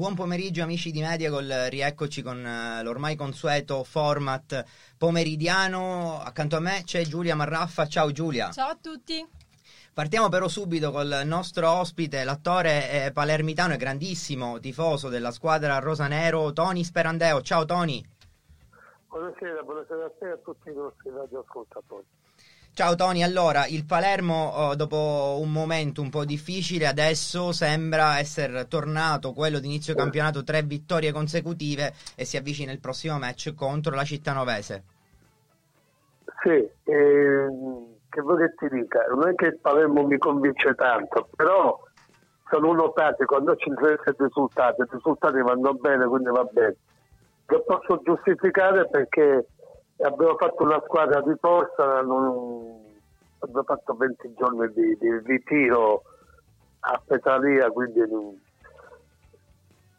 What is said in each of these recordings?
Buon pomeriggio amici di Mediagol, rieccoci con eh, l'ormai consueto format pomeridiano. Accanto a me c'è Giulia Marraffa. Ciao Giulia. Ciao a tutti. Partiamo però subito col nostro ospite, l'attore eh, palermitano e grandissimo tifoso della squadra rosanero, Tony Sperandeo. Ciao Tony. Buonasera, buonasera a te e a tutti i nostri radioascoltatori. Ciao Tony, allora il Palermo oh, dopo un momento un po' difficile adesso sembra essere tornato quello di inizio campionato, tre vittorie consecutive e si avvicina il prossimo match contro la cittanovese. Sì, ehm, che vuoi che ti dica, non è che il Palermo mi convince tanto, però sono uno pratico, quando ci interessa il risultato, i risultati vanno bene, quindi va bene. Lo posso giustificare perché abbiamo fatto una squadra di forza, non, abbiamo fatto 20 giorni di, di ritiro a Petralia, quindi non,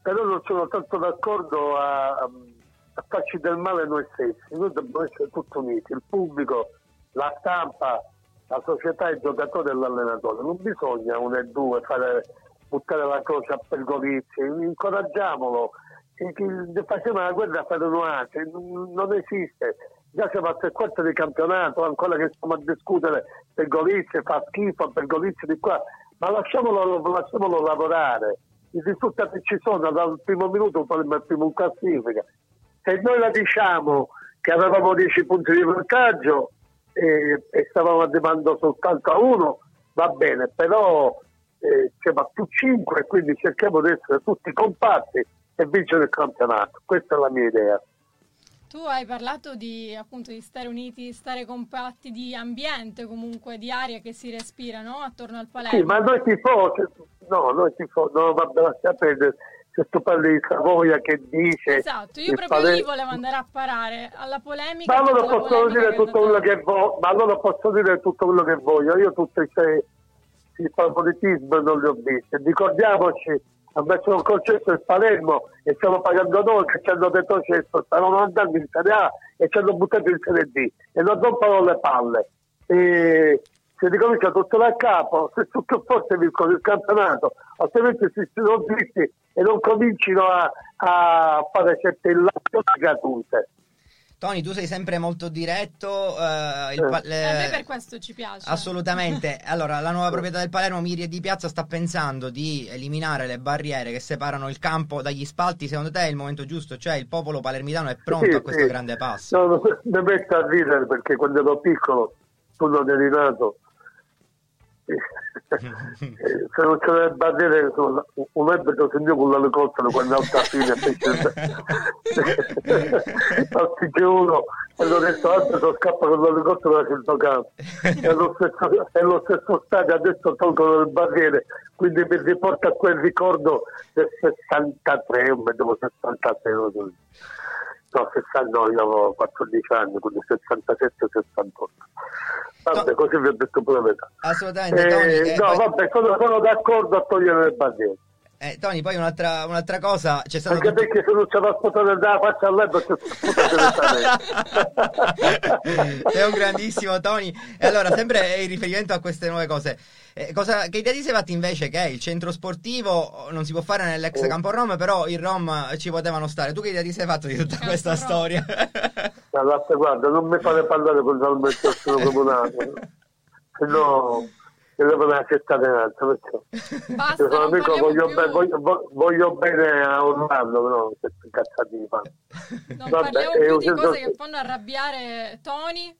però non sono tanto d'accordo a, a farci del male noi stessi, noi dobbiamo essere tutti uniti, il pubblico, la stampa, la società, il giocatore e l'allenatore, non bisogna uno e due fare, buttare la croce a pergolizzi, incoraggiamolo, facciamo la guerra per nuance, non esiste. Già siamo a tre quarti di campionato, ancora che stiamo a discutere per Golizzi, fa schifo, per Golizzi di qua, ma lasciamolo, lasciamolo lavorare. I risultati ci sono dal primo minuto, poi il primo in classifica. Se noi la diciamo che avevamo 10 punti di vantaggio e, e stavamo arrivando soltanto a uno, va bene, però eh, siamo a più 5 quindi cerchiamo di essere tutti compatti e vincere il campionato. Questa è la mia idea. Tu hai parlato di, appunto, di stare uniti, stare compatti, di ambiente comunque, di aria che si respira no? attorno al Palermo. Sì, ma noi tifosi, no, noi tifosi, no, vabbè, lascia perdere. Se tu parli di Savoia che dice... Esatto, io proprio Palermo... lì volevo andare a parare alla polemica. Ma allora posso dire tutto quello che voglio, ma allora posso dire tutto quello che voglio. Io tutti i favoritismo non li ho visti. Ricordiamoci ha messo un concesso il Palermo e stiamo pagando noi che ci hanno detto cesso, stavano andando in Serie A e ci hanno buttato in Serie D e non rompono le palle. E si ricomincia tutto da capo, se più forte vincono il campionato, altrimenti si sono dritti e non comincino a, a fare certe illazioni gratuite. Tony, tu sei sempre molto diretto. Uh, il pa- le... A me per questo ci piace. Assolutamente. Allora, la nuova proprietà del Palermo, Miri Di Piazza, sta pensando di eliminare le barriere che separano il campo dagli spalti. Secondo te è il momento giusto? Cioè, il popolo palermitano è pronto sì, a questo sì. grande passo? No, no, mi metto a ridere perché quando ero piccolo, eri nato, se non c'è le barriere un ebro segno con l'elicottero quando alta fine c'è uno e lo ristorante scappa con l'elicottero da centrocampo. È lo stesso, è lo stesso stadio adesso tolgono le barriere quindi mi riporta a quel ricordo del 63 o vedevo 66 no 60 no io avevo 14 anni quindi 67-68 Vabbè, così vi ho detto pure la verità. Assolutamente, Eh, Tony. eh, no, poi- vabbè, sono, sono d'accordo a togliere le bandiere. Eh, Tony, poi un'altra, un'altra cosa, c'è stato... Anche perché se non c'è la sputare dalla faccia a letto, c'è direttamente. Sei un grandissimo Tony. E allora, sempre in riferimento a queste nuove cose, eh, cosa, che idea ti sei fatto invece che il centro sportivo non si può fare nell'ex Oh. campo Rom, però i Rom ci potevano stare. Tu che idea ti sei fatto di tutta Campo questa Rom. storia? Allora, guarda, non mi fate parlare con l'amministrazione comunale, se no mi devo una cittadinanza. Perciò. Basta, sono amico, voglio, be- voglio, vo- voglio bene a Orlando, però queste cazzate di fanno. Non Vabbè, parliamo più di cose che fanno arrabbiare Tony.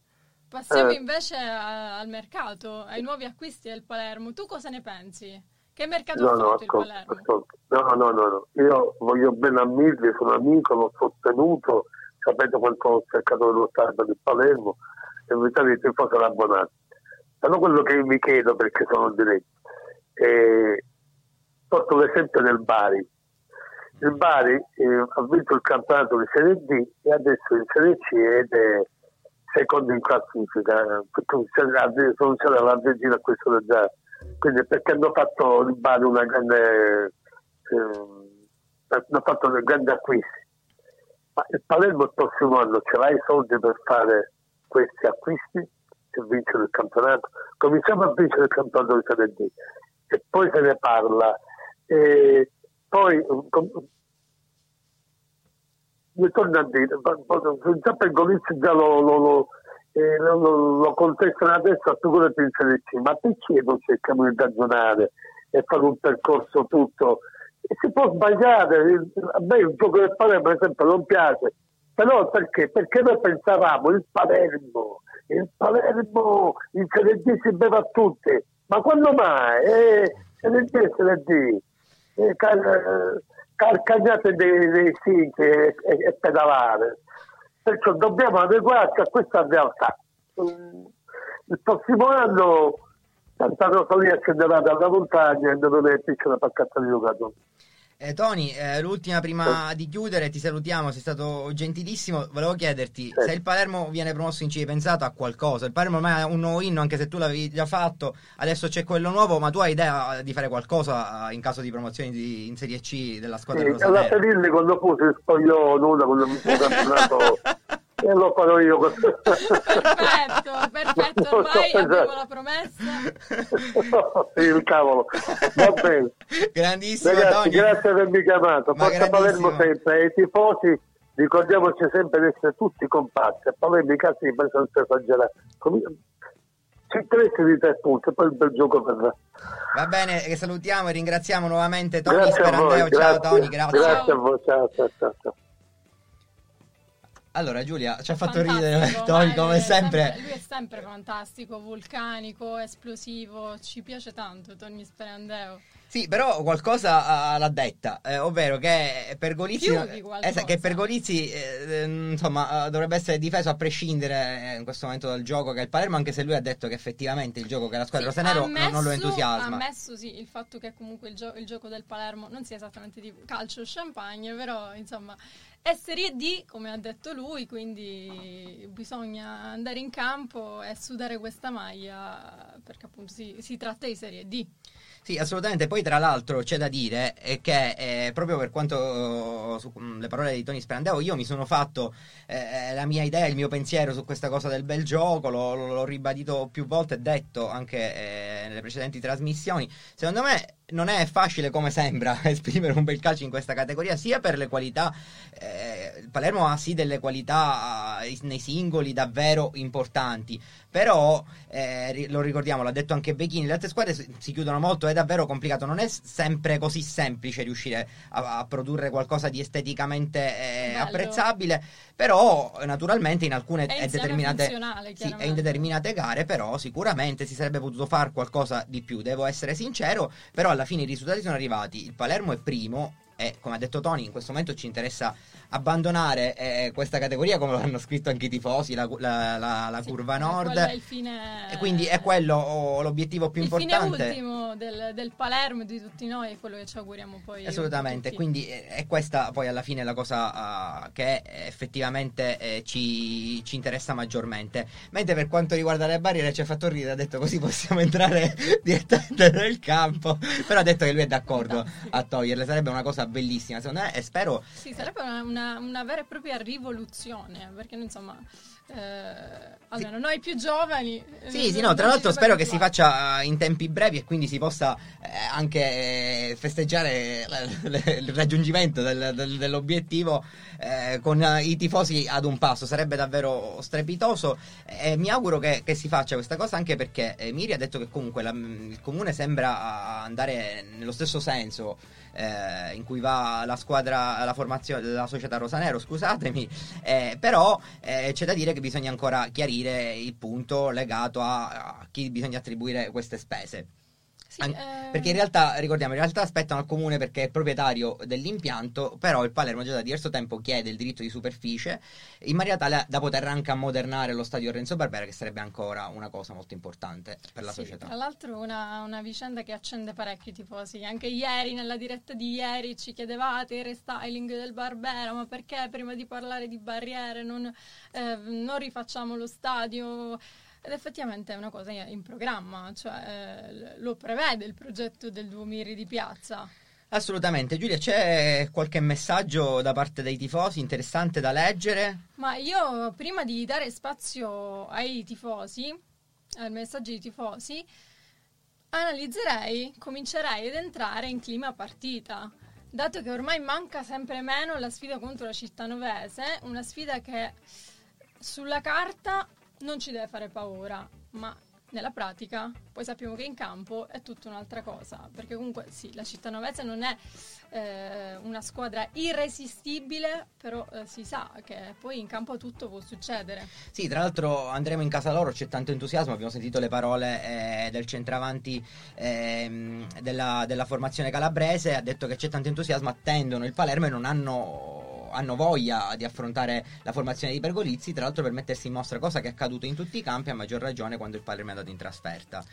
Passiamo Eh. invece a- al mercato, ai nuovi acquisti del Palermo. Tu cosa ne pensi? Che mercato No, ha no, ascolta, Palermo? ascolta. No, no, no, no. Io voglio bene a Mirli, sono amico, l'ho sostenuto, sapete quanto ho cercato dello Stato di Palermo, e in verità i tifosi sono abbonati. Però quello che mi chiedo, perché sono diretto, eh, porto l'esempio del Bari. Il Bari eh, ha vinto il campionato di Serie D e adesso in Serie C ed è secondo in classifica, eh, sono c'era la regina a questo già. Quindi perché hanno fatto il Bari una grande ehm, hanno fatto dei grandi acquisti. Ma il Palermo il prossimo anno ce l'ha i soldi per fare questi acquisti e vincere il campionato. Cominciamo a vincere il campionato di Serie D e poi se ne parla. E poi com- mi torno a dire, già per Golizzi già lo, lo, lo, eh, lo, lo- contestano adesso, figurati in Serie C, ma perché non cerchiamo di ragionare e fare un percorso tutto? E si può sbagliare, a me il gioco del Palermo per esempio non piace, però perché? Perché noi pensavamo il Palermo, il Palermo in Serie D si beve a tutti, ma quando mai? Eh, Serie D e Serie D, eh, car- carcagnate dei, dei siti e, e- pedalare. Perciò dobbiamo adeguarci a questa realtà. Il prossimo anno Santa Rosalia scenderà dalla montagna e non è piccola paccata di giocatori. Eh, Tony, eh, l'ultima prima di chiudere, ti salutiamo, sei stato gentilissimo. Volevo chiederti se il Palermo viene promosso in C, hai pensato a qualcosa? Il Palermo ormai ha un nuovo inno, anche se tu l'avevi già fatto, adesso c'è quello nuovo, ma tu hai idea di fare qualcosa eh, in caso di promozione di- in Serie C della squadra Sì, alla? Perilli quando fu si spogliò nulla con il campionato e lo farò io. Perfetto, perfetto, ormai abbiamo la promessa. Il cavolo. Va bene. Grandissimo, Ragazzi, grazie per avermi chiamato. Ma Forza Palermo sempre. E i tifosi, ricordiamoci sempre di essere tutti compatti. A Palermo i casi di senza esagerare. Come- Ci interessa di tre punti, poi il bel gioco verrà. Va bene, che salutiamo e ringraziamo nuovamente Tony Grazie a voi. Sperandeo. Ciao Grazie, Tony, grazie. grazie a voi. Ciao, ciao, ciao. ciao. Allora Giulia, ci ha fatto ridere Tony come è sempre. Lui è sempre fantastico, vulcanico, esplosivo. Ci piace tanto Tony Sperandeo. Sì, però qualcosa l'ha detta, eh, ovvero che per Golizzi, eh, che per Golizzi eh, insomma, eh, dovrebbe essere difeso a prescindere eh, in questo momento dal gioco che è il Palermo, anche se lui ha detto che effettivamente il gioco che la squadra Sì, rosanero ha non, non lo ammesso- entusiasma. Ha ammesso sì il fatto che comunque il, gio- il gioco del Palermo non sia esattamente di calcio champagne, però insomma è Serie D, come ha detto lui, quindi bisogna andare in campo e sudare questa maglia perché appunto si, si tratta di Serie D. Sì, assolutamente. Poi, tra l'altro, c'è da dire eh, che eh, proprio per quanto eh, su mm, le parole di Tony Sperandeo, io mi sono fatto eh, la mia idea, il mio pensiero su questa cosa del bel gioco. L'ho, l'ho ribadito più volte e detto anche eh, nelle precedenti trasmissioni. Secondo me non è facile come sembra esprimere un bel calcio in questa categoria, sia per le qualità. eh, Palermo ha sì delle qualità eh, nei singoli davvero importanti. Però, eh, lo ricordiamo, l'ha detto anche Becchini, le altre squadre si chiudono molto, è davvero complicato, non è sempre così semplice riuscire a, a produrre qualcosa di esteticamente eh, apprezzabile, però eh, naturalmente in alcune È e determinate, sì, in determinate gare, però sicuramente si sarebbe potuto fare qualcosa di più, devo essere sincero, però alla fine i risultati sono arrivati, il Palermo è primo e come ha detto Tony in questo momento ci interessa abbandonare eh, questa categoria come l'hanno scritto anche i tifosi, la, la- la- la Sì, curva eh, nord. è il fine- E quindi è quello oh, l'obiettivo più il importante. fine ultimo del, del Palermo di tutti noi è quello che ci auguriamo poi. Assolutamente, quindi eh, è questa poi alla fine la cosa ah, che effettivamente eh, ci, ci interessa maggiormente. Mentre per quanto riguarda le barriere ci ha fatto ridere, ha detto così possiamo entrare direttamente nel campo, però ha detto che lui è d'accordo a toglierle, sarebbe una cosa bellissima secondo me e spero Sì, sarebbe una, una- una vera e propria rivoluzione, perché insomma, eh, almeno noi più giovani... eh, Sì, sì, no, tra l'altro spero che si faccia eh, in tempi brevi e quindi si possa eh, anche eh, festeggiare la- le- il raggiungimento del- del- dell'obiettivo eh, con i tifosi ad un passo. Sarebbe davvero strepitoso e mi auguro che, che si faccia questa cosa anche perché Miri ha detto che comunque la- il comune sembra andare nello stesso senso in cui va la squadra, la formazione della società Rosanero, scusatemi, però c'è da dire che bisogna ancora chiarire il punto legato a, a chi bisogna attribuire queste spese. Sì, An- eh, Perché in realtà, ricordiamo, in realtà aspettano al comune perché è proprietario dell'impianto, però il Palermo già da diverso tempo chiede il diritto di superficie in maniera tale da poter anche ammodernare lo stadio Renzo Barbera, che sarebbe ancora una cosa molto importante per la Sì, società. Tra l'altro una, una vicenda che accende parecchio i tifosi. Anche ieri, nella diretta di ieri, ci chiedevate il restyling del Barbera, ma perché prima di parlare di barriere non, eh, non rifacciamo lo stadio? Ed effettivamente è una cosa in programma, cioè eh, lo prevede il progetto del Duomiri di piazza. Assolutamente, Giulia, c'è qualche messaggio da parte dei tifosi interessante da leggere? Ma io prima di dare spazio ai tifosi, al messaggio dei tifosi, analizzerei, comincerei ad entrare in clima partita. Dato che ormai manca sempre meno la sfida contro la città novese, una sfida che sulla carta non ci deve fare paura, ma nella pratica poi sappiamo che in campo è tutta un'altra cosa, perché comunque sì, la città novese non è eh, una squadra irresistibile, però eh, si sa che poi in campo tutto può succedere. Sì, tra l'altro andremo in casa loro, c'è tanto entusiasmo, abbiamo sentito le parole eh, del centravanti ehm, della, della formazione calabrese, ha detto che c'è tanto entusiasmo, attendono il Palermo e non hanno, hanno voglia di affrontare la formazione di Pergolizzi, tra l'altro per mettersi in mostra, cosa che è accaduto in tutti i campi, a maggior ragione quando il Palermo è andato in trasferta.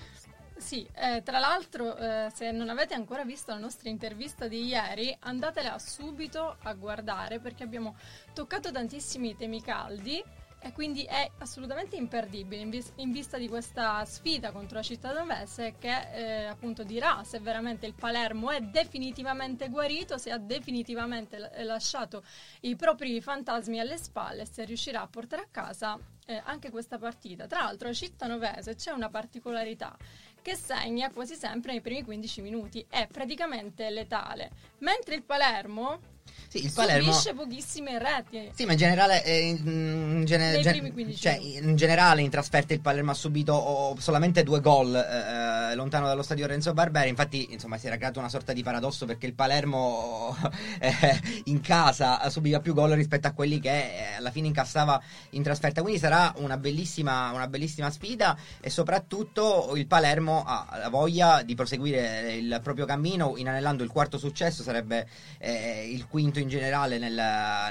Sì, eh, tra l'altro eh, se non avete ancora visto la nostra intervista di ieri, andatela subito a guardare perché abbiamo toccato tantissimi temi caldi e quindi è assolutamente imperdibile in, vis- in vista di questa sfida contro la città novese che eh, appunto dirà se veramente il Palermo è definitivamente guarito, se ha definitivamente la- lasciato i propri fantasmi alle spalle, se riuscirà a portare a casa eh, anche questa partita. Tra l'altro a città novese c'è una particolarità che segna quasi sempre nei primi 15 minuti, è praticamente letale, mentre il Palermo Sì, il Palermo... subisce pochissime reti. Sì, ma in generale, eh, in, in gene- Nei gen- primi 15 cioè, in generale in trasferta il Palermo ha subito oh, solamente due gol eh, lontano dallo stadio Renzo Barbera. Infatti, insomma, si era creato una sorta di paradosso perché il Palermo eh, in casa subiva più gol rispetto a quelli che eh, alla fine incassava in trasferta. Quindi sarà una bellissima, una bellissima sfida e soprattutto il Palermo ha la voglia di proseguire il proprio cammino, inanellando il quarto successo, sarebbe eh, il quinto in generale nel,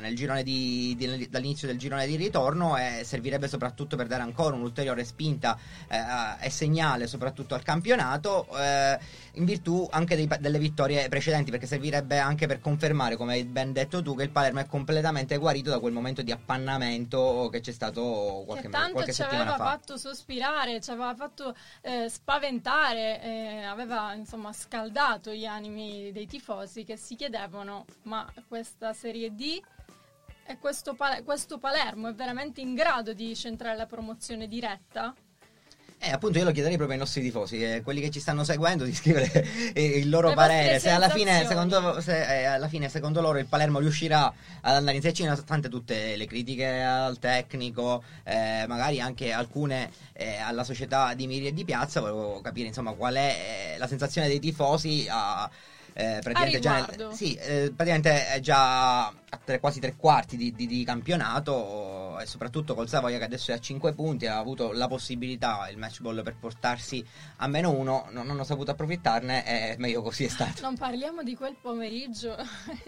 nel girone di, di- dall'inizio del girone di ritorno e servirebbe soprattutto per dare ancora un'ulteriore spinta eh, e segnale soprattutto al campionato eh, in virtù anche dei delle vittorie precedenti perché servirebbe anche per confermare come hai ben detto tu che il Palermo è completamente guarito da quel momento di appannamento che c'è stato qualche, che tanto qualche ci settimana aveva fa fatto sospirare, ci aveva fatto eh, spaventare, eh, aveva insomma scaldato gli animi dei tifosi che si chiedevano ma questa Serie D e questo, Pal- questo Palermo è veramente in grado di centrare la promozione diretta? Eh, appunto, io lo chiederei proprio ai nostri tifosi, eh, quelli che ci stanno seguendo, di scrivere eh, il loro Le parere. Se alla, fine, secondo, se, eh, alla fine, secondo loro, il Palermo riuscirà ad andare in Serie C, nonostante tutte le critiche al tecnico, eh, magari anche alcune eh, alla società di Miri e di Piazza, volevo capire insomma qual è la sensazione dei tifosi a- praticamente, già nel- sì, praticamente è già a tre- quasi tre quarti di, di- di campionato e soprattutto col Savoia che adesso è a 5 punti ha avuto la possibilità il match ball per portarsi a meno uno non hanno saputo approfittarne e meglio così è stato Non parliamo di quel pomeriggio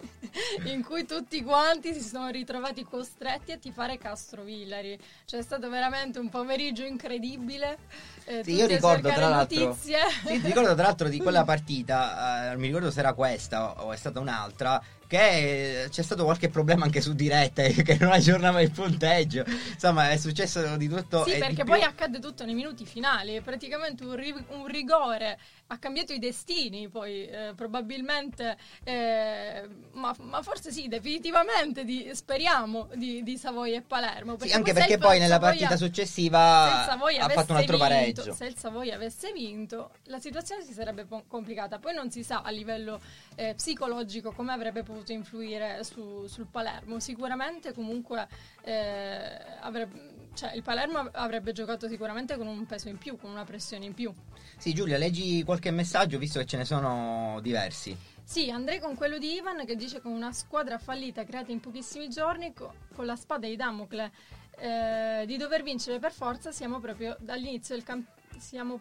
in cui tutti quanti si sono ritrovati costretti a tifare Castrovillari. Cioè è stato veramente un pomeriggio incredibile. eh, Sì, io ricordo tra l'altro notizie. sì, ricordo tra l'altro di quella partita, eh, non mi ricordo se era questa o è stata un'altra, che eh, c'è stato qualche problema anche su dirette che non aggiornava il punteggio. Insomma, è successo di tutto Sì, perché poi accade tutto nei minuti finali. Praticamente un, ri- un rigore ha cambiato i destini. Poi eh, probabilmente, eh, ma, ma forse sì, definitivamente. Di, speriamo di, di Savoia e Palermo. Sì, anche perché poi nella Savoia- partita se successiva ha fatto un altro vinto- pareggio. Se il Savoia avesse vinto, la situazione si sarebbe po- complicata. Poi non si sa a livello eh, psicologico come avrebbe potuto influire su- sul Palermo. Sicuramente, comunque, eh, avrebbe- cioè, il Palermo avrebbe giocato sicuramente con un peso in più, con una pressione in più. Sì, Giulia, leggi qualche messaggio visto che ce ne sono diversi. Sì, andrei con quello di Ivan che dice con una squadra fallita creata in pochissimi giorni, co- con la spada di Damocle, eh, di dover vincere per forza, siamo proprio dall'inizio del campionato. Siamo,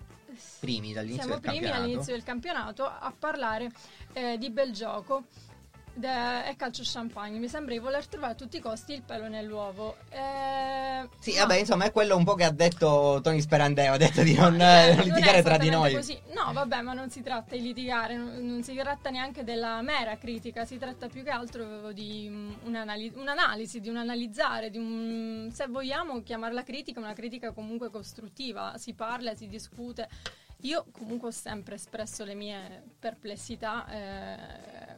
Primi dall'inizio siamo del primi campionato. all'inizio del campionato a parlare eh, di bel gioco e calcio champagne. Mi sembra di voler trovare a tutti i costi il pelo nell'uovo. Eh, Sì, no. vabbè, insomma, è quello un po' che ha detto Tony Sperandeo, ha detto di non, No, eh, non non è litigare tra di noi. così. No, vabbè, ma non si tratta di litigare, non, non si tratta neanche della mera critica, si tratta più che altro di un'anali- un'analisi, di un analizzare, di un, se vogliamo chiamarla critica, una critica comunque costruttiva, si parla, si discute. Io comunque ho sempre espresso le mie perplessità. eh,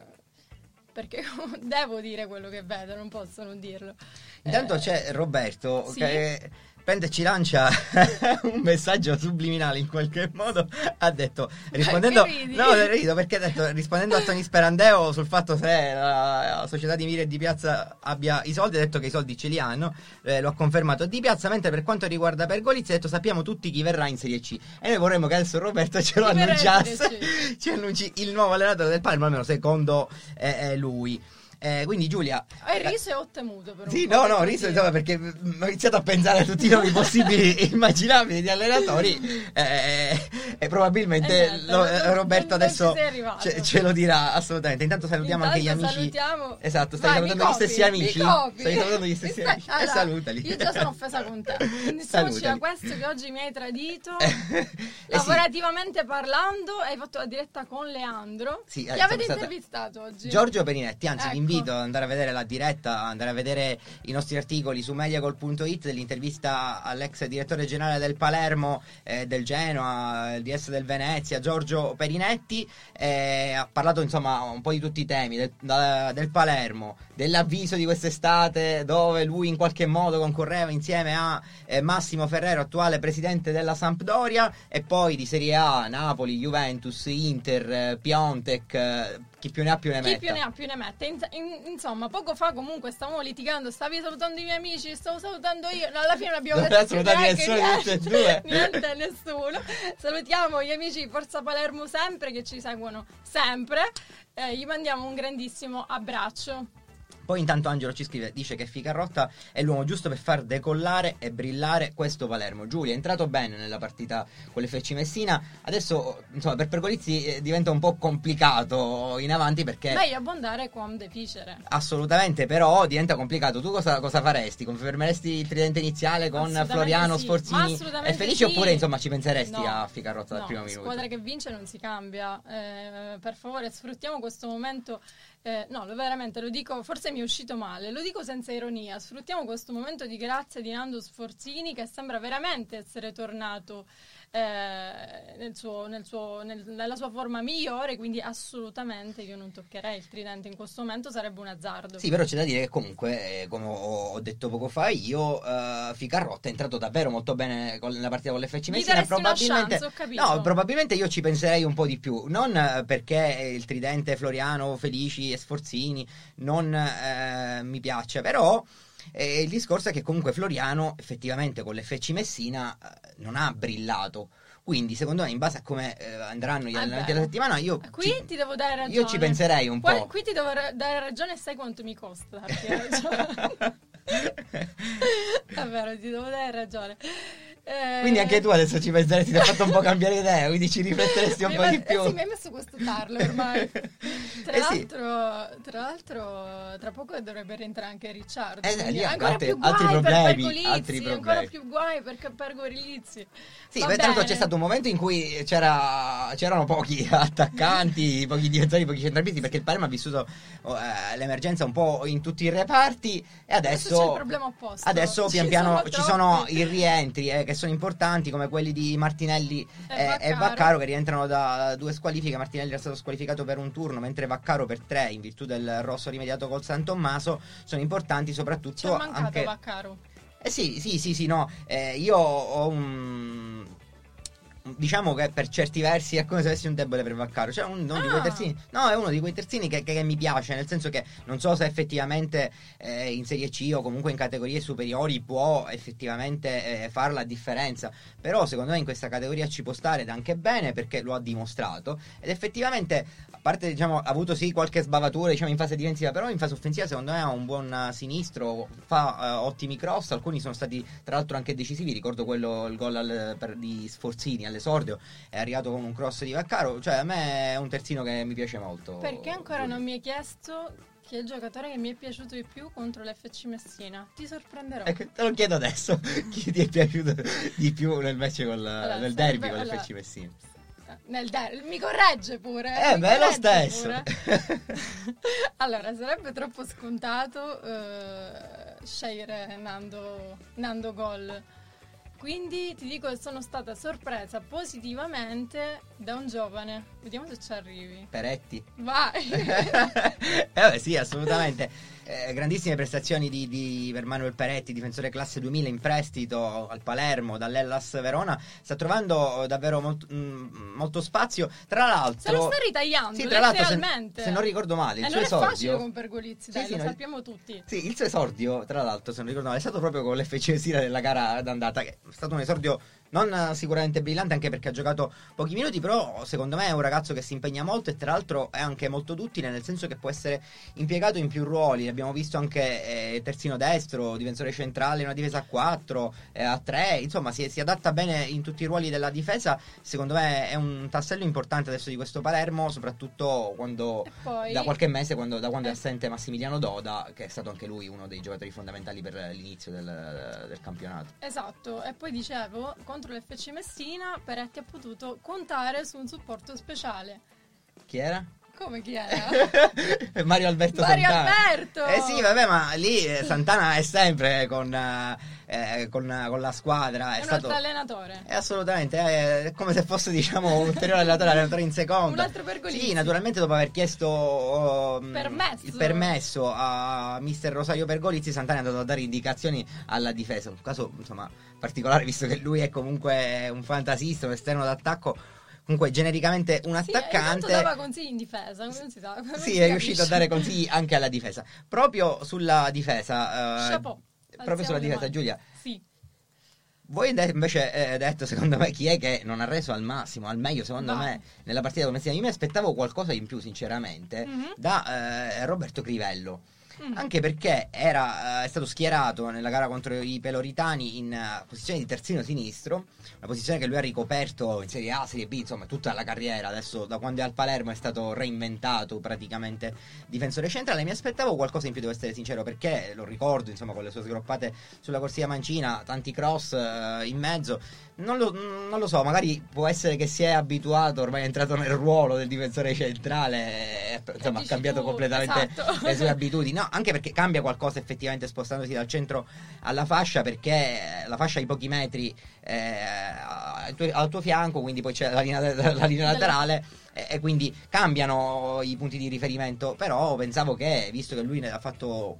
perché devo dire quello che vedo, non posso non dirlo. Intanto Eh, c'è Roberto sì? che prende e ci lancia un messaggio subliminale in qualche modo. Ha detto rispondendo, Che ridi? no, rido perché ha detto rispondendo a Tony Sperandeo sul fatto se la, società di Mire e di Piazza abbia i soldi, ha detto che i soldi ce li hanno. eh, lo ha confermato di Piazza. Mentre per quanto riguarda Pergolizzi, ha detto sappiamo tutti chi verrà in Serie C. E noi vorremmo che adesso Roberto ce lo annunciasse. Ci annunci il nuovo allenatore del Palma, almeno secondo eh, eh, lui. Eh, quindi Giulia, E il riso è ottemuto per un sì, no, per no, riso insomma perché ho iniziato a pensare a tutti i nomi possibili e immaginabili di allenatori eh, e probabilmente Eh, niente, lo- non- eh, Roberto non adesso ce, ce lo dirà assolutamente. Intanto salutiamo anche gli Intanto amici. salutiamo- Esatto, stai Vai, salutando mi gli stessi copi, amici. mi copi. Stai salutando gli stessi amici. allora, e salutali. Io già sono offesa con te. Iniziamoci da questo che oggi mi hai tradito. Eh, sì. Lavorativamente parlando, hai fatto la diretta con Leandro. Sì, Chi eh, avete intervistato oggi? Giorgio Perinetti, anzi Ecco. vi invito ad andare a vedere la diretta, andare a vedere i nostri articoli su mediagol.it dell'intervista all'ex direttore generale del Palermo, eh, del Genoa, il DS del Venezia, Giorgio Perinetti, eh, ha parlato insomma un po' di tutti i temi, del, da- del Palermo, dell'avviso di quest'estate dove lui in qualche modo concorreva insieme a eh, Massimo Ferrero, attuale presidente della Sampdoria, e poi di Serie A, Napoli, Juventus, Inter, eh, Piontek, eh, chi più ne ha più ne Chi metta. più ne ha più ne mette. In- in- insomma, poco fa comunque stavamo litigando, stavi salutando i miei amici, stavo salutando io. No, alla fine non abbiamo detto neanche nessuno niente. due. niente nessuno. Salutiamo gli amici di Forza Palermo sempre che ci seguono sempre. Eh, gli mandiamo un grandissimo abbraccio. Poi intanto Angelo ci scrive, dice che Ficarrotta è l'uomo giusto per far decollare e brillare questo Palermo. Giulia è entrato bene nella partita con l'FC Messina, adesso insomma per Pergolizzi eh, diventa un po' complicato in avanti perché... Meglio abbondare quam deficere. Assolutamente, però diventa complicato. Tu cosa, cosa faresti? Confermeresti il tridente iniziale con Floriano, sì, Sforzini e assolutamente Felici? sì. Oppure insomma ci penseresti No, a Ficarrotta dal no, primo minuto? squadra che vince non si cambia. Eh, per favore, sfruttiamo questo momento. Eh, no, lo- veramente lo dico, forse mi è uscito male, lo dico senza ironia. Sfruttiamo questo momento di grazia di Nando Sforzini che sembra veramente essere tornato eh, nel suo- nel suo- nel- nella sua forma migliore. Quindi, assolutamente io non toccherei il tridente in questo momento, sarebbe un azzardo. Sì, però c'è da dire che comunque, eh, come ho detto poco fa io, eh, Ficarrotta è entrato davvero molto bene con la partita con l'FC Messina. Probabilmente, chance, no, probabilmente io ci penserei un po' di più. Non perché il tridente Floriano, Felici e Sforzini non eh, mi piace, però. Eh, il discorso è che comunque Floriano effettivamente con l'FC Messina eh, non ha brillato. Quindi, secondo me, in base a come eh, andranno gli Ah, allenamenti della settimana, io Qui ci, ti devo dare ragione. io ci penserei un Poi- po'. Qui ti devo ra- dare ragione e sai quanto mi costa darti ragione. È vero, ti devo dare ragione. Eh, Quindi anche tu adesso ci penseresti, ti ha fatto un po' cambiare idea, quindi ci rifletteresti un mi po' hai di più. eh sì, mi hai messo questo tarlo ormai. Tra, Eh sì. l'altro, tra l'altro, tra poco dovrebbe rientrare anche Ricciardo. Eh, lì ancora altri- più guai altri per problemi, Pergolizzi, altri ancora problemi. più guai per, per Gorilizzi. Sì, beh, bene. c'è stato un momento in cui c'era, c'erano pochi attaccanti, pochi difensori, pochi centralisti perché il Palermo ha vissuto eh, l'emergenza un po' in tutti i reparti e Adesso c'è il adesso, problema opposto. adesso Ci pian piano sono ci sono i rientri eh, che sono importanti come quelli di Martinelli E e Vaccaro. Vaccaro che rientrano da due squalifiche. Martinelli era stato squalificato per un turno mentre Vaccaro per tre in virtù del rosso rimediato col San Tommaso sono importanti Ci soprattutto è mancato anche... Vaccaro. Eh sì, sì, sì, sì, no. Eh, io ho un. Diciamo che per certi versi è come se avessi un debole per Vaccaro. Cioè, uno di quei Ah. terzini. No, è uno di quei terzini che, che- che mi piace. Nel senso che non so se effettivamente eh, in Serie C o comunque in categorie superiori può effettivamente eh, fare la differenza. Però secondo me in questa categoria ci può stare ed anche bene perché lo ha dimostrato. Ed effettivamente, parte, diciamo, ha avuto sì qualche sbavatura diciamo, in fase difensiva, però in fase offensiva secondo me ha un buon eh, sinistro, fa eh, ottimi cross, alcuni sono stati tra l'altro anche decisivi, ricordo quello, il gol al- per- di Sforzini all'esordio, è arrivato con un cross di Vaccaro, cioè a me è un terzino che mi piace molto. Perché ancora non mi hai chiesto chi è il giocatore che mi è piaciuto di più contro l'FC Messina? Ti sorprenderò. Ecco, te lo chiedo adesso, chi ti è piaciuto di più nel match col, Allora, nel derby con l'FC Messina? Nel der- mi corregge pure. Eh, beh, lo corregge stesso. allora, sarebbe troppo scontato eh, scegliere Nando, Nando Gol. Quindi ti dico che sono stata sorpresa positivamente da un giovane. Vediamo se ci arrivi. Peretti. Vai! eh beh, sì, assolutamente. Eh, grandissime prestazioni di, di- per Manuel Peretti, difensore classe 2000 in prestito al Palermo dall'Ellas Verona. Sta trovando davvero molto, mm, molto spazio. Tra l'altro, Se lo sta ritagliando, Sì, tra l'altro, se, letteralmente. se non ricordo male, il E suo non è facile esordio. con Pergolizzi, Sì, dai, sì, lo no, sappiamo tutti. Sì, il suo esordio, tra l'altro, se non ricordo male, è stato proprio con l'FC Sira della gara d'andata. Che è stato un esordio non eh, sicuramente brillante, anche perché ha giocato pochi minuti, però secondo me è un ragazzo che si impegna molto e tra l'altro è anche molto duttile, nel senso che può essere impiegato in più ruoli. Abbiamo visto anche eh, terzino destro, difensore centrale, in una difesa a 4, eh, a 3, insomma si, si adatta bene in tutti i ruoli della difesa. Secondo me è un tassello importante adesso di questo Palermo, soprattutto quando poi... da qualche mese quando, da quando è Eh. assente Massimiliano Doda, che è stato anche lui uno dei giocatori fondamentali per l'inizio del, del campionato. Esatto, e poi dicevo, contro l'FC Messina Peretti ha potuto contare su un supporto speciale. Chi era? Come chi era? Mario Alberto Mario Santana. Alberto! Eh sì, vabbè, ma lì eh, Santana è sempre con, eh, eh, con, con la squadra. È, un stato. altro allenatore. È assolutamente, è, è come se fosse diciamo un ulteriore allenatore, allenatore in seconda. Un altro Pergolizzi. Sì, naturalmente dopo aver chiesto oh, mh, Permesso. il permesso a mister Rosario Pergolizzi, Santana è andato a dare indicazioni alla difesa. Un caso insomma particolare visto che lui è comunque un fantasista, un esterno d'attacco. Comunque genericamente un Sì, e intanto attaccante. dava consigli in difesa, non si sa. non Sì, si è riuscito a dare consigli anche alla difesa. Proprio sulla difesa. eh, Chapeau. proprio sulla difesa, mani. Giulia. Sì. Voi invece eh, detto, secondo me, chi è che non ha reso al massimo, al meglio, secondo Vai. me, nella partita domestica? Io mi aspettavo qualcosa in più, sinceramente, Mhm. da eh, Roberto Crivello. Mm. Anche perché era, eh, è stato schierato nella gara contro i Peloritani in eh, posizione di terzino sinistro, una posizione che lui ha ricoperto in Serie A, Serie B, insomma tutta la carriera, adesso da quando è al Palermo è stato reinventato praticamente difensore centrale, mi aspettavo qualcosa in più, devo essere sincero, perché lo ricordo, insomma, con le sue sgroppate sulla corsia mancina, tanti cross eh, in mezzo, non lo, non lo so, magari può essere che si è abituato, ormai è entrato nel ruolo del difensore centrale, insomma ha cambiato tu, completamente esatto. le sue abitudini, no, anche perché cambia qualcosa effettivamente spostandosi dal centro alla fascia, perché la fascia ha i pochi metri eh, al, tuo, al tuo fianco, quindi poi c'è la linea, la linea laterale e, quindi cambiano i punti di riferimento, però pensavo che, visto che lui ne ha fatto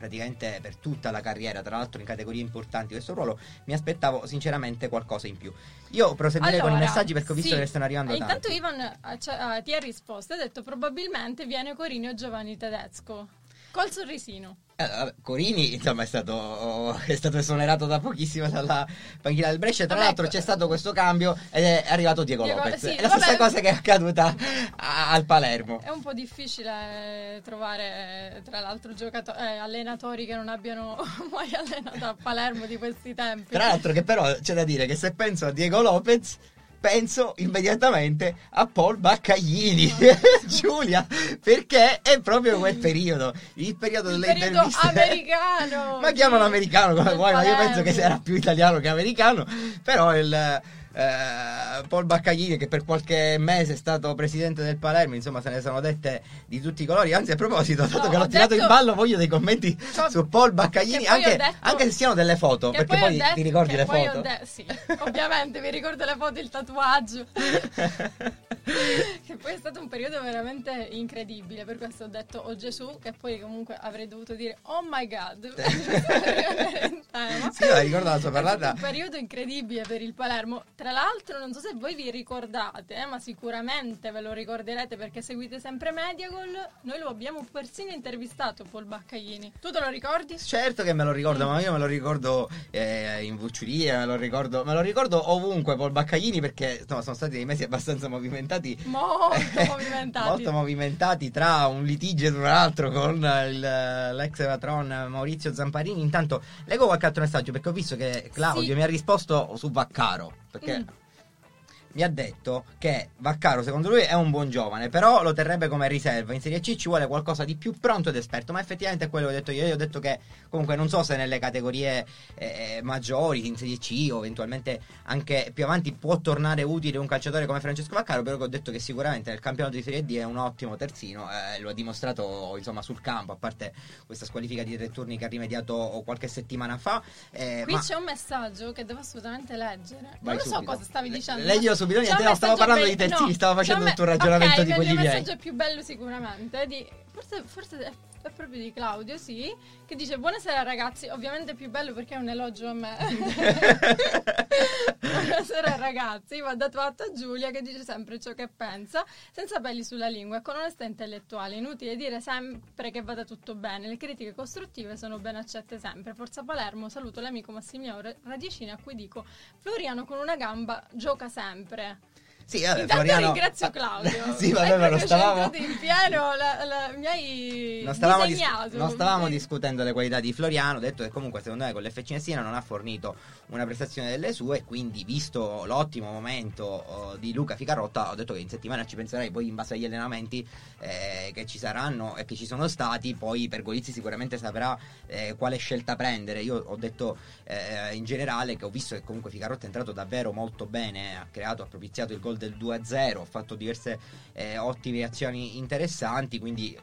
praticamente per tutta la carriera, tra l'altro in categorie importanti questo ruolo, mi aspettavo sinceramente qualcosa in più. Io proseguirei con i Allora, messaggi perché ho visto sì. che ne stanno arrivando E tanti. Intanto Ivan eh, ci- eh, ti ha risposto, ha detto probabilmente viene Corinio Giovanni Tedesco. Col sorrisino. Eh, Corini insomma è stato, è stato esonerato da pochissimo dalla panchina del Brescia tra Vabbè, l'altro ecco. c'è stato questo cambio ed è arrivato Diego, Diego- Lopez sì, è la vabbè. stessa cosa che è accaduta a- al Palermo È un po' difficile eh, trovare, eh, tra l'altro, giocato- eh, allenatori che non abbiano mai allenato a Palermo di questi tempi. Tra l'altro che però c'è da dire che se penso a Diego Lopez penso immediatamente a Paul Baccaglini. Giulia perché è proprio quel periodo il periodo Il delle periodo interviste. americano. Ma chiamalo americano come vuoi ma io penso che era più italiano che americano però il eh, Paul Baccaglini che per qualche mese è stato presidente del Palermo insomma se ne sono dette di tutti i colori anzi a proposito dato No, che l'ho ho tirato detto- in ballo voglio dei commenti Co- su Paul Baccaglini poi anche, detto- anche se siano delle foto perché poi detto- ti ricordi le poi foto de- sì, ovviamente mi ricordo le foto il tatuaggio. che poi è stato un periodo veramente incredibile, per questo ho detto oh Gesù, che poi comunque avrei dovuto dire oh my god. Sì, ricordo la sua È parlata. stato un periodo incredibile per il Palermo. Tra l'altro, non so se voi vi ricordate, eh, ma sicuramente ve lo ricorderete perché seguite sempre Mediagol. Noi lo abbiamo persino intervistato, Paul Baccaglini. Tu te lo ricordi? Certo che me lo ricordo, ma io me lo ricordo eh, in Vucciuria, me lo ricordo, me lo ricordo ovunque Paul Baccaglini perché insomma, sono stati dei mesi abbastanza movimentati. Molto Eh, movimentati. molto movimentati tra un litigio e un altro con il- l'ex patron Maurizio Zamparini. Intanto leggo qualche altro messaggio perché ho visto che Claudio Sì. mi ha risposto su Vaccaro. Perché Mm. Mi ha detto che Vaccaro secondo lui è un buon giovane, però lo terrebbe come riserva. In Serie C ci vuole qualcosa di più pronto ed esperto, ma effettivamente è quello che ho detto io. Io ho detto che comunque non so se nelle categorie eh, maggiori, in Serie C o eventualmente anche più avanti può tornare utile un calciatore come Francesco Vaccaro, però ho detto che sicuramente nel campionato di Serie D è un ottimo terzino, eh, lo ha dimostrato insomma sul campo, a parte questa squalifica di tre turni che ha rimediato qualche settimana fa. eh, Qui ma- c'è un messaggio che devo assolutamente leggere. Vai non lo so subito. cosa stavi Le- dicendo. leggilo subito, niente, no, stavo parlando di be- terzini, no, stavo facendo un il tuo ragionamento ok, di il- quelli Il miei. messaggio più bello sicuramente, di, forse, forse è, è proprio di Claudio, sì, che dice buonasera ragazzi, ovviamente più bello perché è un elogio a me. buonasera ragazzi, va dato atto a Giulia che dice sempre ciò che pensa, senza peli sulla lingua e con onestà intellettuale. Inutile dire sempre che vada tutto bene, le critiche costruttive sono ben accette sempre. Forza Palermo, saluto l'amico Massimiliano Radicini a cui dico Floriano con una gamba gioca sempre. Sì, vabbè, Intanto Floriano- ringrazio Claudio. sì, vabbè, Hai ma non stavamo... in pieno, la- la- mi hai Non stavamo, dis- non stavamo discutendo le qualità di Floriano, ho detto che comunque secondo me con l'FC Messina non ha fornito una prestazione delle sue e quindi visto l'ottimo momento oh, di Luca Ficarotta ho detto che in settimana ci penserei poi in base agli allenamenti eh, che ci saranno e che ci sono stati poi Pergolizzi sicuramente saprà eh, quale scelta prendere. Io ho detto eh, in generale che ho visto che comunque Ficarotta è entrato davvero molto bene ha creato, ha propiziato il gol del 2-0 ha fatto diverse eh, ottime azioni interessanti quindi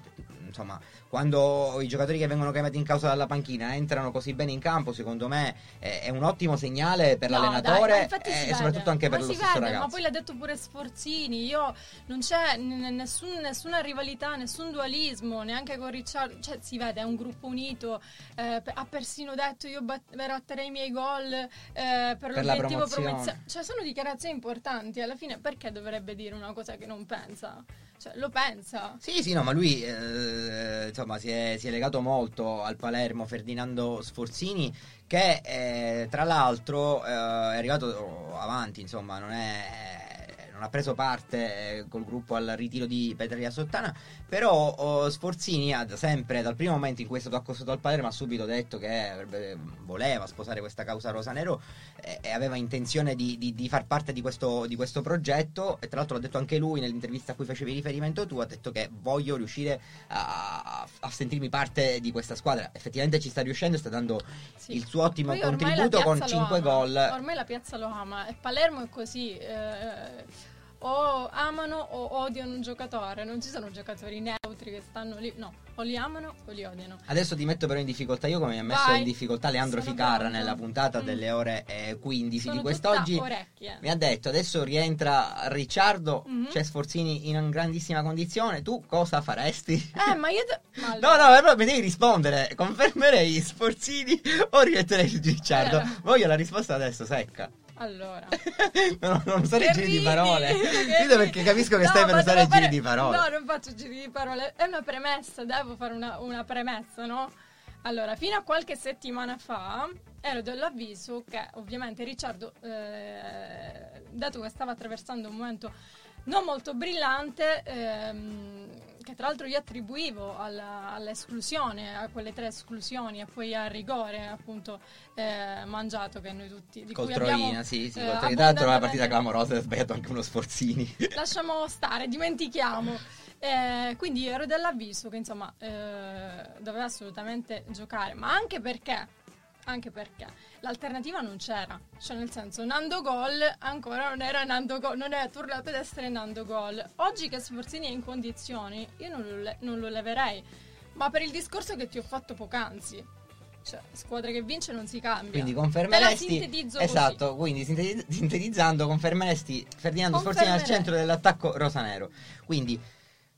insomma quando i giocatori che vengono chiamati in causa dalla panchina entrano così bene in campo secondo me eh, è un ottimo segnale per No, dai, l'allenatore si e vede. soprattutto anche per Ma lo si stesso vede, ragazzo Ma poi l'ha detto pure Sforzini. Io non c'è n- nessun- nessuna rivalità, nessun dualismo, neanche con Ricciardo. Cioè, si vede, è un gruppo unito. eh, ha persino detto: Io bat- batterei i miei gol eh, per, Per l'obiettivo promozione. promozio-". Cioè, sono dichiarazioni importanti. Alla fine, perché dovrebbe dire una cosa che non pensa? Cioè, lo pensa. Sì, sì, no, ma lui eh, insomma si è, si è legato molto al Palermo Ferdinando Sforzini che eh, tra l'altro eh, è arrivato avanti, insomma, non è non ha preso parte eh, col gruppo al ritiro di Petria Sottana, però oh, Sforzini ha da sempre, dal primo momento in cui è stato accostato al Palermo, ha subito detto che avrebbe- voleva sposare questa causa rosa-nero eh, e aveva intenzione di, di- di far parte di questo, di questo progetto e tra l'altro l'ha detto anche lui nell'intervista a cui facevi riferimento tu, ha detto che voglio riuscire a, a sentirmi parte di questa squadra. Effettivamente ci sta riuscendo e sta dando Sì. il suo ottimo Poi contributo con piazza lo 5 ama. gol. Ormai la piazza lo ama. E Palermo è così. eh, o amano o odiano un giocatore. Non ci sono giocatori neutri che stanno lì. No, o li amano o li odiano. Adesso ti metto però in difficoltà io come mi ha messo Vai. in difficoltà Leandro Sono Ficarra pronta. nella puntata Mm. delle ore eh, 15 Sono di quest'oggi. Mi ha detto adesso rientra Ricciardo, Mhm. c'è Sforzini in grandissima condizione, tu cosa faresti? Eh, ma io. de- ma No, allora- no, però mi devi rispondere. Confermerei Sforzini o rimetterei Ricciardo? Allora. Voglio la risposta adesso, secca. Allora, non, non usare giri di parole. Rido perché capisco che No, stai per usare devo giri fare- di parole. No, non faccio giri di parole, è una premessa, devo fare una, una premessa, no? Allora, fino a qualche settimana fa ero dell'avviso che ovviamente Ricciardo, eh, dato che stava attraversando un momento non molto brillante, ehm, che tra l'altro io attribuivo alla- all'esclusione, a quelle tre esclusioni e poi al rigore appunto eh, mangiato che noi tutti di Col Troina, abbiamo, sì, sì, eh, col Troina. Tra l'altro una partita clamorosa, ha sbagliato anche uno Sforzini. lasciamo stare, dimentichiamo. Eh, quindi ero dell'avviso che insomma eh, doveva assolutamente giocare, ma anche perché, anche perché l'alternativa non c'era, cioè nel senso Nando Gol ancora non era Nando Gol, non era tornato ad essere Nando Gol. Oggi che Sforzini è in condizioni, io non lo, le- non lo leverei, ma per il discorso che ti ho fatto poc'anzi. Cioè, squadra che vince non si cambia. Quindi Te la confermeresti sintetizzo così. Esatto, quindi sinteti- sintetizzando confermeresti Ferdinando Sforzini al centro dell'attacco rosanero. Quindi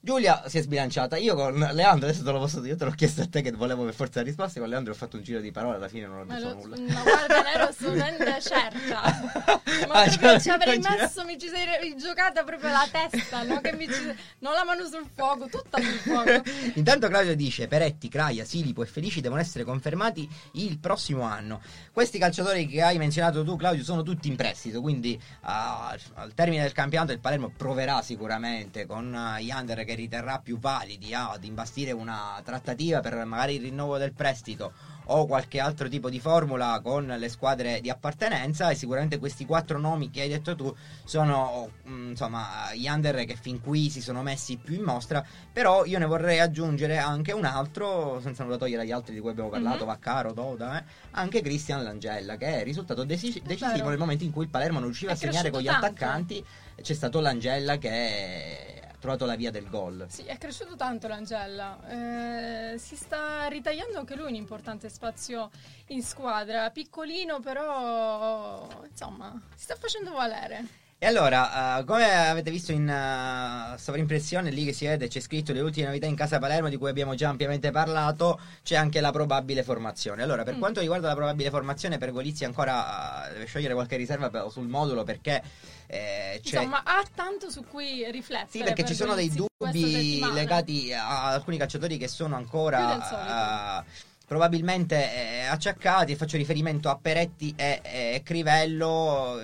Giulia si è sbilanciata. Io con Leandro adesso te lo posso dire, io te l'ho chiesto a te che volevo per forza la risposta, con Leandro ho fatto un giro di parole, alla fine non ho detto lo- nulla. ma guarda, ne ero assolutamente certa. Ma Ah, proprio ci avrei messo, mi ci sei giocata proprio la testa, no? Che mi ci- non la mano sul fuoco, tutta sul fuoco. Intanto Claudio dice Peretti, Craia, Silipo e Felici devono essere confermati il prossimo anno. Questi calciatori che hai menzionato tu Claudio sono tutti in prestito, quindi ah, al termine del campionato il Palermo proverà sicuramente con ah, gli under che riterrà più validi ad imbastire una trattativa per magari il rinnovo del prestito o qualche altro tipo di formula con le squadre di appartenenza e sicuramente questi quattro nomi che hai detto tu sono mm, insomma gli under che fin qui si sono messi più in mostra però io ne vorrei aggiungere anche un altro senza nulla togliere agli altri di cui abbiamo parlato Mhm. Vaccaro, Doda eh, anche Cristian Langella che è risultato desi- decisivo nel momento in cui il Palermo non riusciva È a segnare con gli tanto. attaccanti c'è stato Langella che trovato la via del gol Sì, è cresciuto tanto l'Angella. Eh, si sta ritagliando anche lui un importante spazio in squadra. Piccolino, però insomma, si sta facendo valere. E allora, eh, come avete visto in eh, sovrimpressione lì che si vede, c'è scritto le ultime novità in casa Palermo di cui abbiamo già ampiamente parlato, c'è anche la probabile formazione. Allora, per Mm. quanto riguarda la probabile formazione, Pergolizzi ancora eh, deve sciogliere qualche riserva per- sul modulo perché eh. Insomma, ha tanto su cui riflettere. Sì, perché per ci sono dei dubbi legati a alcuni calciatori che sono ancora probabilmente eh, acciaccati. Faccio riferimento a Peretti e, e Crivello.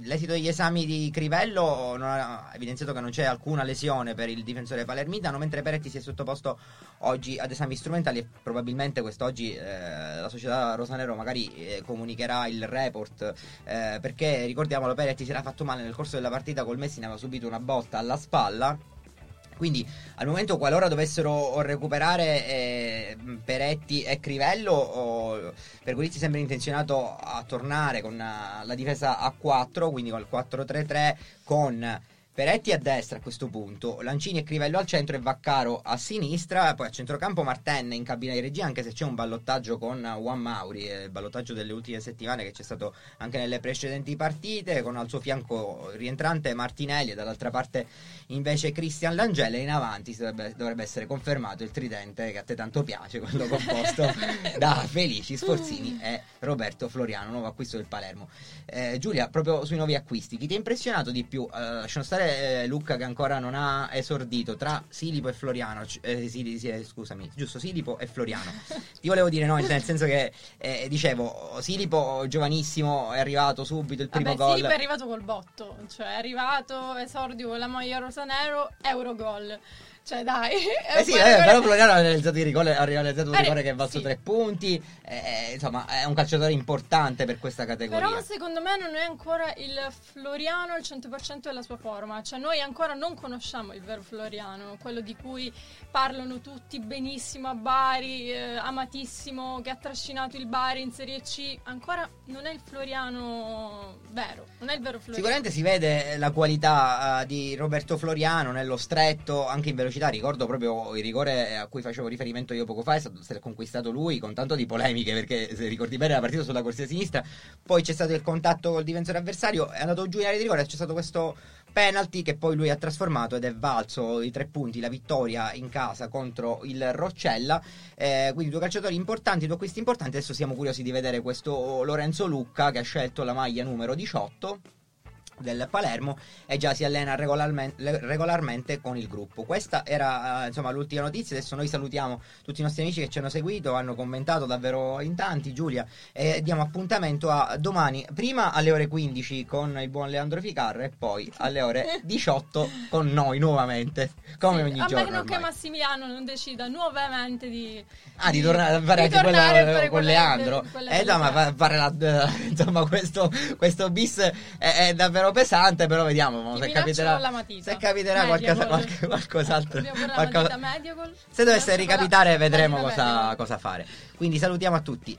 L'esito degli esami di Crivello ha evidenziato che non c'è alcuna lesione per il difensore palermitano, mentre Peretti si è sottoposto oggi ad esami strumentali e probabilmente quest'oggi eh, la società Rosanero magari eh, comunicherà il report eh, perché ricordiamolo Peretti si era fatto male nel corso della partita col Messi ne aveva subito una botta alla spalla quindi al momento qualora dovessero recuperare eh, Peretti e Crivello o, Pergolizzi sembra intenzionato a tornare con eh, la difesa a 4 quindi col 4-3-3 con Peretti a destra a questo punto, Lancini e Crivello al centro e Vaccaro a sinistra, poi a centrocampo Martenne in cabina di regia anche se c'è un ballottaggio con Juan Mauri, eh, il ballottaggio delle ultime settimane che c'è stato anche nelle precedenti partite, con al suo fianco rientrante Martinelli e dall'altra parte invece Cristian Langella e in avanti dovrebbe, dovrebbe essere confermato il tridente che a te tanto piace, quello composto da Felici Sforzini e Roberto Floriano, nuovo acquisto del Palermo. Eh, Giulia, proprio sui nuovi acquisti, chi ti ha impressionato di più? Eh, lasciamo stare eh, Luca che ancora non ha esordito tra Silipo e Floriano, eh, Sili- sì, eh, scusami, giusto, Silipo e Floriano. Ti volevo dire no, nel senso che eh, dicevo, Silipo giovanissimo, è arrivato subito il primo Vabbè, gol. Silipo è arrivato col botto, cioè è arrivato esordio con la maglia rosanero, Eurogol. Cioè dai, Eh sì, eh, però Floriano ha realizzato, il rigore, ha realizzato un Eh, rigore che è valso sì. tre punti. eh, insomma, è un calciatore importante per questa categoria. Però secondo me non è ancora il Floriano al 100% della sua forma, cioè noi ancora non conosciamo il vero Floriano, quello di cui parlano tutti benissimo a Bari, eh, amatissimo, che ha trascinato il Bari in Serie C, ancora non è il Floriano vero, non è il vero Floriano. Sicuramente si vede la qualità eh, di Roberto Floriano nello stretto, anche in velocità velocità. Ricordo proprio il rigore a cui facevo riferimento io poco fa, è stato, stato conquistato lui con tanto di polemiche, perché se ricordi bene la partita sulla corsia sinistra, poi c'è stato il contatto col difensore avversario, è andato giù in area di rigore, c'è stato questo penalty che poi lui ha trasformato ed è valso i tre punti, la vittoria in casa contro il Roccella. Eh, quindi due calciatori importanti, due acquisti importanti. Adesso siamo curiosi di vedere questo Lorenzo Lucca che ha scelto la maglia numero 18 del Palermo e già si allena regolarmente, regolarmente con il gruppo. Questa era eh, insomma l'ultima notizia. Adesso noi salutiamo tutti i nostri amici che ci hanno seguito, hanno commentato davvero in tanti. Giulia, e diamo appuntamento a domani, prima alle ore 15 con il buon Leandro Ficarra e poi alle ore 18 con noi nuovamente, come Sì, ogni a giorno. meno che. Massimiliano non decida nuovamente di, Ah, di tornare a fare di tornare quella a fare con quelle- Leandro. Eh, no, ma belle- fa- fare la, insomma, questo, questo bis è, è davvero pesante, però vediamo se capiterà, se capiterà Mediagol. qualche- qualcos'altro. Qualcosa- se dovesse ricapitare, vedremo cosa, cosa fare. Quindi salutiamo a tutti.